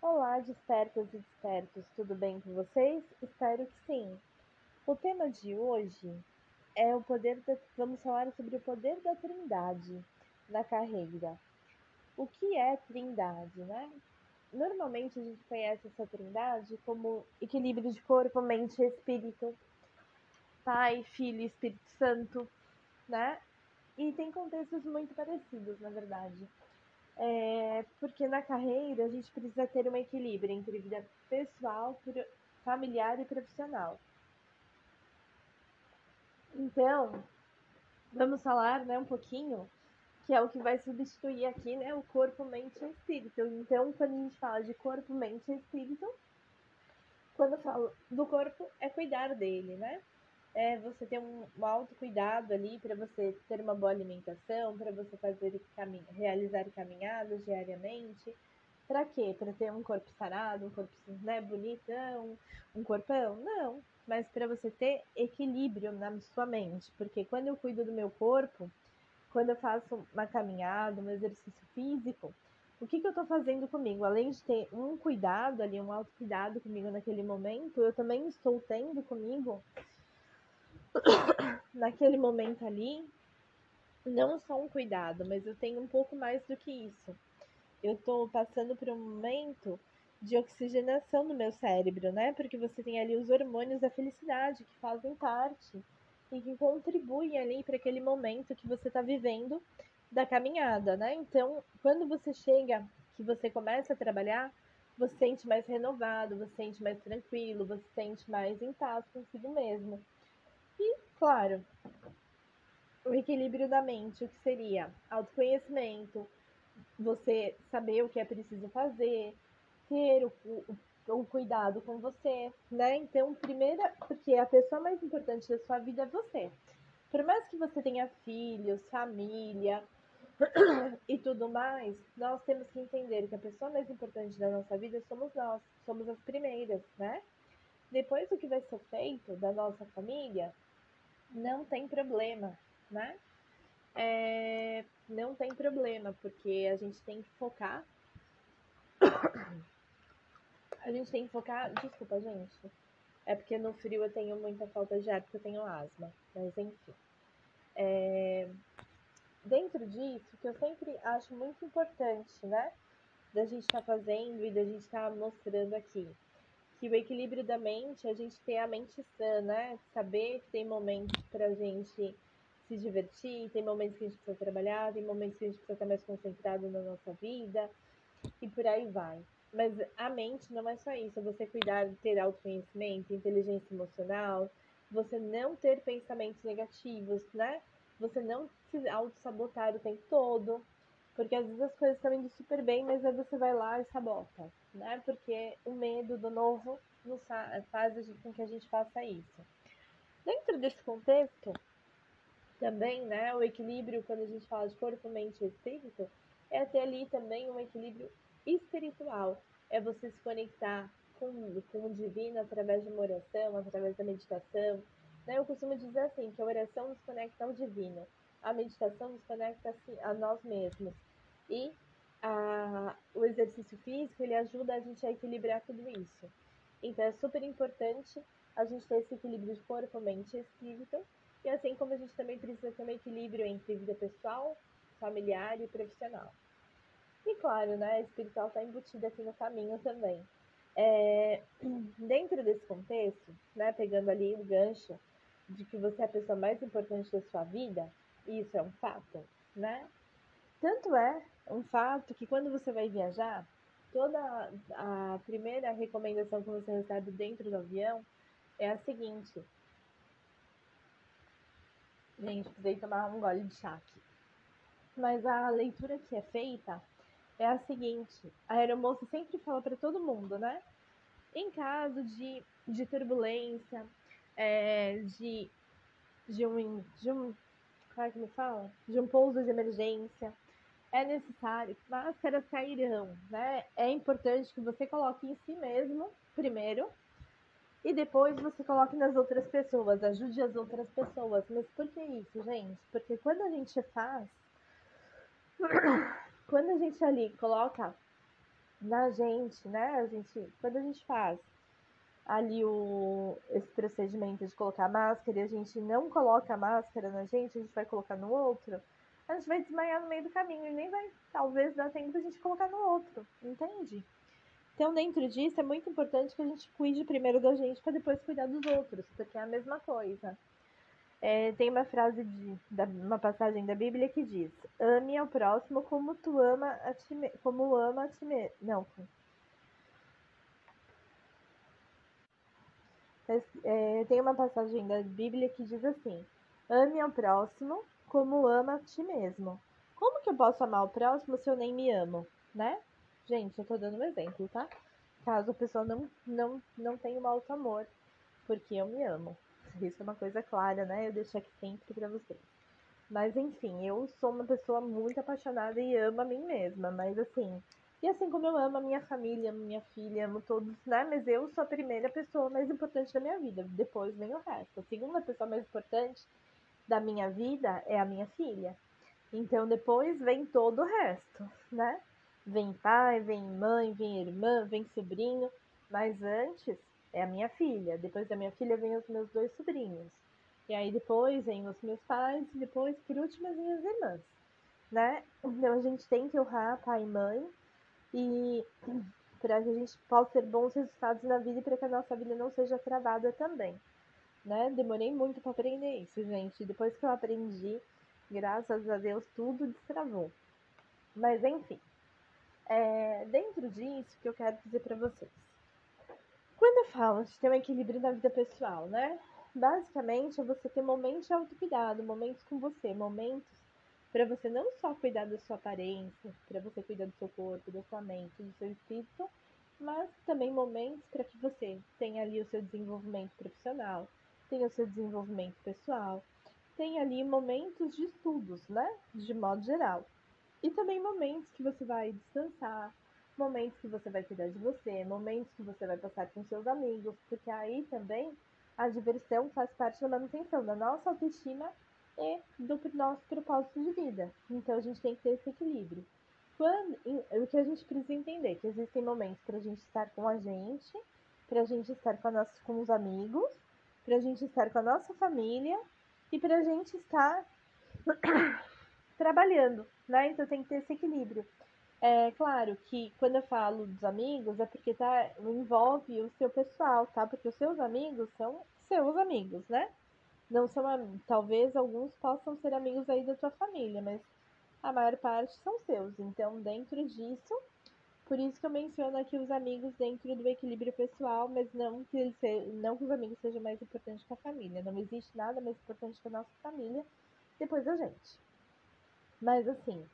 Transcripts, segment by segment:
Olá, despertas e despertos, tudo bem com vocês? Espero que sim. O tema de hoje é o poder da... vamos falar sobre o poder da Trindade na carreira. O que é Trindade, né? Normalmente a gente conhece essa Trindade como equilíbrio de corpo, mente e espírito, Pai, Filho e Espírito Santo, né? E tem contextos muito parecidos, na verdade. É, porque na carreira a gente precisa ter um equilíbrio entre vida pessoal, familiar e profissional. Então, vamos falar né, um pouquinho, que é o que vai substituir aqui né, o corpo, mente e espírito. Então, quando a gente fala de corpo, mente e espírito, quando eu falo do corpo, é cuidar dele, né? É você ter um, um autocuidado ali para você ter uma boa alimentação, para você fazer realizar caminhadas diariamente. Para quê? Para ter um corpo sarado, um corpo né, bonitão, um corpão? Não, mas para você ter equilíbrio na sua mente, porque quando eu cuido do meu corpo, quando eu faço uma caminhada, um exercício físico, o que, que eu estou fazendo comigo? Além de ter um cuidado ali, um autocuidado comigo naquele momento, eu também estou tendo comigo naquele momento ali, não só um cuidado, mas eu tenho um pouco mais do que isso. Eu estou passando por um momento de oxigenação no meu cérebro, né? Porque você tem ali os hormônios da felicidade que fazem parte e que contribuem ali para aquele momento que você está vivendo da caminhada, né? Então, quando você chega, que você começa a trabalhar, você sente mais renovado, você sente mais tranquilo, você sente mais em paz consigo mesmo. Claro, o equilíbrio da mente, o que seria autoconhecimento, você saber o que é preciso fazer, ter o, o, o, cuidado com você, né? Então, primeira, porque a pessoa mais importante da sua vida é você. Por mais que você tenha filhos, família e tudo mais, nós temos que entender que a pessoa mais importante da nossa vida somos nós, somos as primeiras, né? Depois, o que vai ser feito da nossa família não tem problema, né? É, não tem problema, porque a gente tem que focar. A gente tem que focar. Desculpa, gente. É porque no frio eu tenho muita falta de ar, porque eu tenho asma. Mas enfim. É, dentro disso, que eu sempre acho muito importante, né? Da gente estar tá fazendo e da gente estar tá mostrando aqui que o equilíbrio da mente, a gente tem a mente sã, né? Saber que tem momentos pra gente se divertir, tem momentos que a gente precisa trabalhar, tem momentos que a gente precisa estar mais concentrado na nossa vida e por aí vai. Mas a mente não é só isso, é você cuidar de ter autoconhecimento, inteligência emocional, você não ter pensamentos negativos, né? Você não se auto-sabotar o tempo todo, porque às vezes as coisas estão indo super bem, mas aí você vai lá e sabota, né? Porque o medo do novo nos faz com que a gente faça isso. Dentro desse contexto, também, né, o equilíbrio, quando a gente fala de corpo, mente e espírito, é ter ali também um equilíbrio espiritual. É você se conectar com, com o divino através de uma oração, através da meditação. Né? Eu costumo dizer assim, que a oração nos conecta ao divino, a meditação nos conecta assim, a nós mesmos. E a, o exercício físico ele ajuda a gente a equilibrar tudo isso. Então é super importante a gente ter esse equilíbrio de corpo, mente e espírito. E assim como a gente também precisa ter um equilíbrio entre vida pessoal, familiar e profissional. E claro, né, espiritual está embutida aqui no caminho também. É, dentro desse contexto, né, pegando ali o gancho de que você é a pessoa mais importante da sua vida, isso é um fato, né? Tanto é um fato que quando você vai viajar, toda a primeira recomendação que você recebe dentro do avião é a seguinte. Gente, precisei tomar um gole de chá aqui. Mas a leitura que é feita é a seguinte: a aeromoça sempre fala para todo mundo, né? Em caso de, de turbulência, é, de, de, um, de um. Como é que me fala? De um pouso de emergência, é necessário, máscaras cairão, né? É importante que você coloque em si mesmo primeiro e depois você coloque nas outras pessoas, ajude as outras pessoas. Mas por que isso, gente? Porque quando a gente faz, quando a gente ali coloca na gente, né? A gente, quando a gente faz ali o, esse procedimento de colocar máscara e a gente não coloca a máscara na gente, a gente vai colocar no outro, a gente vai desmaiar no meio do caminho e nem vai, talvez, dar tempo da gente colocar no outro, entende? Então, dentro disso, é muito importante que a gente cuide primeiro da gente para depois cuidar dos outros, porque é a mesma coisa. É, tem uma frase de da, uma passagem da Bíblia que diz: "Ame ao próximo como tu ama a ti, como ama a ti mesmo". Não. É, tem uma passagem da Bíblia que diz assim: "Ame ao próximo como ama a ti mesmo". Como que eu posso amar o próximo se eu nem me amo, né? Gente, eu tô dando um exemplo, tá? Caso a pessoa não não não tenha um alto amor, porque eu me amo. Isso é uma coisa clara, né? Eu deixo aqui sempre para vocês. Mas enfim, eu sou uma pessoa muito apaixonada e amo a mim mesma, mas assim, e assim como eu amo a minha família, minha filha, amo todos, né? Mas eu sou a primeira pessoa mais importante da minha vida, depois vem o resto. A segunda pessoa mais importante da minha vida é a minha filha. Então depois vem todo o resto, né? Vem pai, vem mãe, vem irmã, vem sobrinho, mas antes é a minha filha. Depois da minha filha vem os meus dois sobrinhos. E aí depois vem os meus pais e depois, por último, as minhas irmãs, né? Então a gente tem que honrar pai e mãe e para que a gente possa ter bons resultados na vida e para que a nossa vida não seja travada também, né? Demorei muito para aprender isso, gente. Depois que eu aprendi, graças a Deus, tudo destravou. Mas enfim, é, dentro disso que eu quero dizer para vocês quando eu falo de ter um equilíbrio na vida pessoal, né? Basicamente é você ter momentos de autocuidado, momentos com você, momentos para você não só cuidar da sua aparência, para você cuidar do seu corpo, da sua mente, do seu espírito, mas também momentos para que você tenha ali o seu desenvolvimento profissional, tenha o seu desenvolvimento pessoal, tenha ali momentos de estudos, né? De modo geral. E também momentos que você vai descansar, momentos que você vai cuidar de você, momentos que você vai passar com seus amigos, porque aí também a diversão faz parte da manutenção da nossa autoestima e do nosso propósito de vida. Então a gente tem que ter esse equilíbrio. Quando, o que a gente precisa entender que existem momentos para a gente estar com a gente, para a gente estar com, a nossa, com os amigos, para a gente estar com a nossa família e para a gente estar trabalhando, né? Então tem que ter esse equilíbrio. É claro que quando eu falo dos amigos é porque tá, envolve o seu pessoal, tá? Porque os seus amigos são seus amigos, né? Não são, talvez alguns possam ser amigos aí da tua família, mas a maior parte são seus. Então, dentro disso, por isso que eu menciono aqui os amigos dentro do equilíbrio pessoal, mas não que, eles não que os amigos sejam mais importantes que a família. Não existe nada mais importante que a nossa família depois da gente. Mas assim,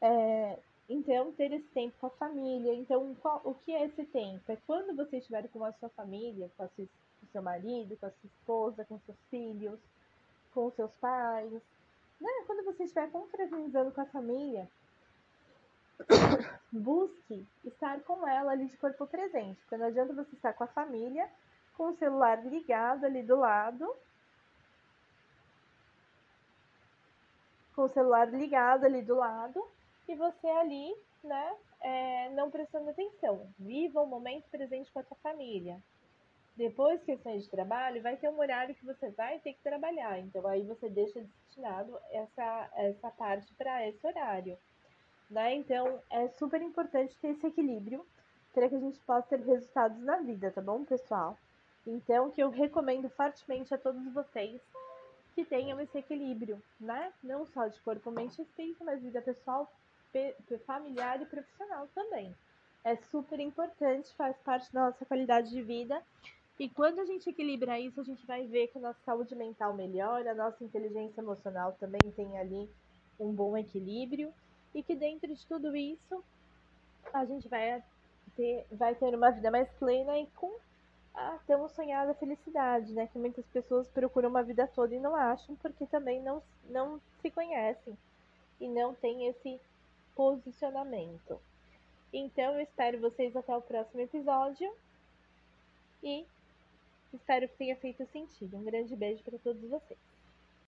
é, então, ter esse tempo com a família. Então, qual, o que é esse tempo? É quando você estiver com a sua família, com, a sua, com seu marido, com a sua esposa, com seus filhos, com seus pais. Né? Quando você estiver confraternizando com a família, busque estar com ela ali de corpo presente. Porque não adianta você estar com a família, com o celular ligado ali do lado, com o celular ligado ali do lado, e você ali, né, é, não prestando atenção. Viva o momento presente com a sua família. Depois que você de trabalho, vai ter um horário que você vai ter que trabalhar. Então aí você deixa destinado essa, essa parte para esse horário. Né? Então é super importante ter esse equilíbrio para que a gente possa ter resultados na vida, tá bom, pessoal? Então, que eu recomendo fortemente a todos vocês que tenham esse equilíbrio, né? Não só de corpo, mente e espírito, mas vida pessoal, familiar e profissional também. É super importante, faz parte da nossa qualidade de vida. E quando a gente equilibra isso, a gente vai ver que a nossa saúde mental melhora, a nossa inteligência emocional também tem ali um bom equilíbrio. E que dentro de tudo isso, a gente vai ter, vai ter uma vida mais plena e com a tão sonhada felicidade, né? Que muitas pessoas procuram uma vida toda e não acham, porque também não, não se conhecem e não tem esse posicionamento. Então, eu espero vocês até o próximo episódio e espero que tenha feito sentido. Um grande beijo para todos vocês.